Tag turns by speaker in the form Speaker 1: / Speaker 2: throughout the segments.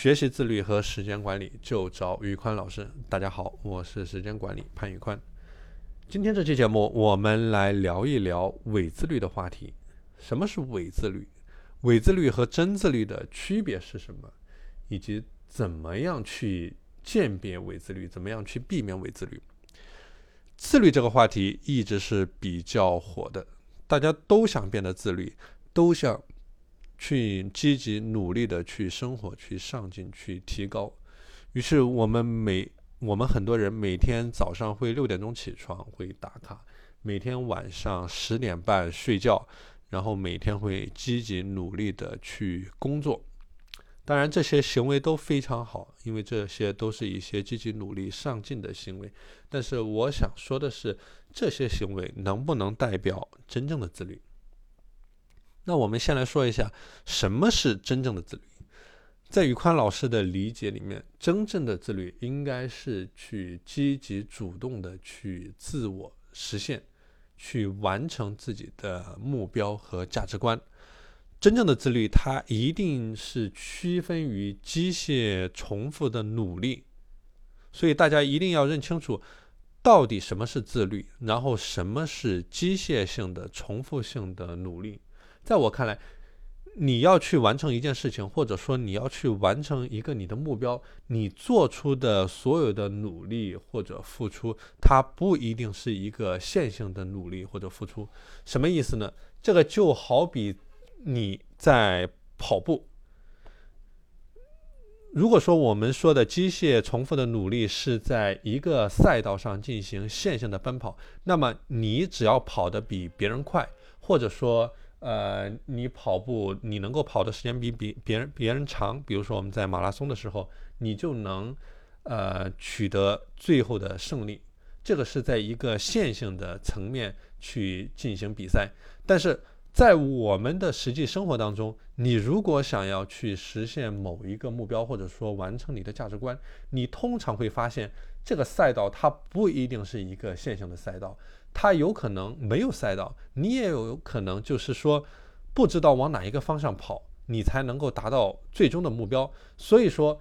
Speaker 1: 学习自律和时间管理就找宇宽老师。大家好，我是时间管理潘宇宽。今天这期节目，我们来聊一聊伪自律的话题。什么是伪自律？伪自律和真自律的区别是什么？以及怎么样去鉴别伪自律？怎么样去避免伪自律？自律这个话题一直是比较火的，大家都想变得自律，都想。去积极努力的去生活，去上进，去提高。于是我们每我们很多人每天早上会六点钟起床，会打卡；每天晚上十点半睡觉，然后每天会积极努力的去工作。当然，这些行为都非常好，因为这些都是一些积极努力上进的行为。但是我想说的是，这些行为能不能代表真正的自律？那我们先来说一下什么是真正的自律。在宇宽老师的理解里面，真正的自律应该是去积极主动的去自我实现，去完成自己的目标和价值观。真正的自律，它一定是区分于机械重复的努力。所以大家一定要认清楚，到底什么是自律，然后什么是机械性的重复性的努力。在我看来，你要去完成一件事情，或者说你要去完成一个你的目标，你做出的所有的努力或者付出，它不一定是一个线性的努力或者付出。什么意思呢？这个就好比你在跑步。如果说我们说的机械重复的努力是在一个赛道上进行线性的奔跑，那么你只要跑得比别人快，或者说。呃，你跑步，你能够跑的时间比比别人别人长，比如说我们在马拉松的时候，你就能呃取得最后的胜利。这个是在一个线性的层面去进行比赛。但是在我们的实际生活当中，你如果想要去实现某一个目标，或者说完成你的价值观，你通常会发现这个赛道它不一定是一个线性的赛道。它有可能没有赛道，你也有可能就是说不知道往哪一个方向跑，你才能够达到最终的目标。所以说，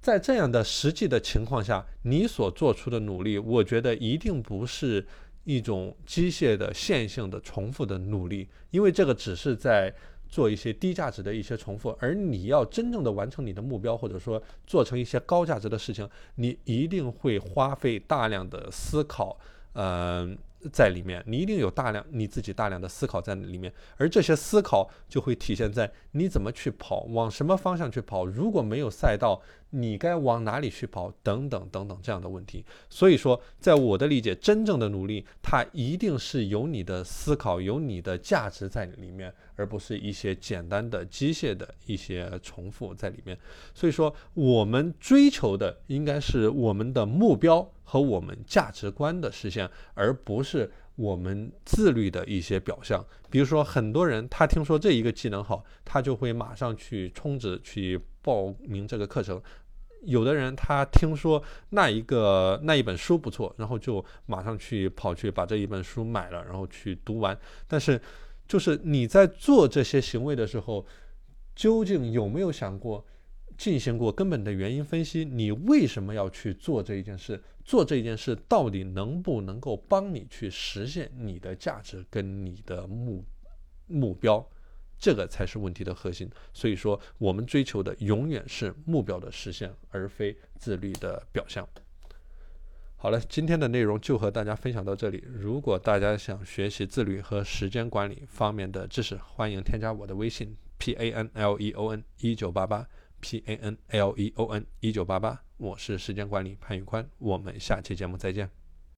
Speaker 1: 在这样的实际的情况下，你所做出的努力，我觉得一定不是一种机械的线性的重复的努力，因为这个只是在做一些低价值的一些重复。而你要真正的完成你的目标，或者说做成一些高价值的事情，你一定会花费大量的思考，嗯。在里面，你一定有大量你自己大量的思考在里面，而这些思考就会体现在你怎么去跑，往什么方向去跑。如果没有赛道，你该往哪里去跑？等等等等这样的问题。所以说，在我的理解，真正的努力，它一定是有你的思考，有你的价值在里面，而不是一些简单的机械的一些重复在里面。所以说，我们追求的应该是我们的目标。和我们价值观的实现，而不是我们自律的一些表象。比如说，很多人他听说这一个技能好，他就会马上去充值去报名这个课程；有的人他听说那一个那一本书不错，然后就马上去跑去把这一本书买了，然后去读完。但是，就是你在做这些行为的时候，究竟有没有想过？进行过根本的原因分析，你为什么要去做这一件事？做这一件事到底能不能够帮你去实现你的价值跟你的目目标？这个才是问题的核心。所以说，我们追求的永远是目标的实现，而非自律的表象。好了，今天的内容就和大家分享到这里。如果大家想学习自律和时间管理方面的知识，欢迎添加我的微信 p a n l e o n 一九八八。P A N L E O N 一九八八，我是时间管理潘宇宽，我们下期节目再见。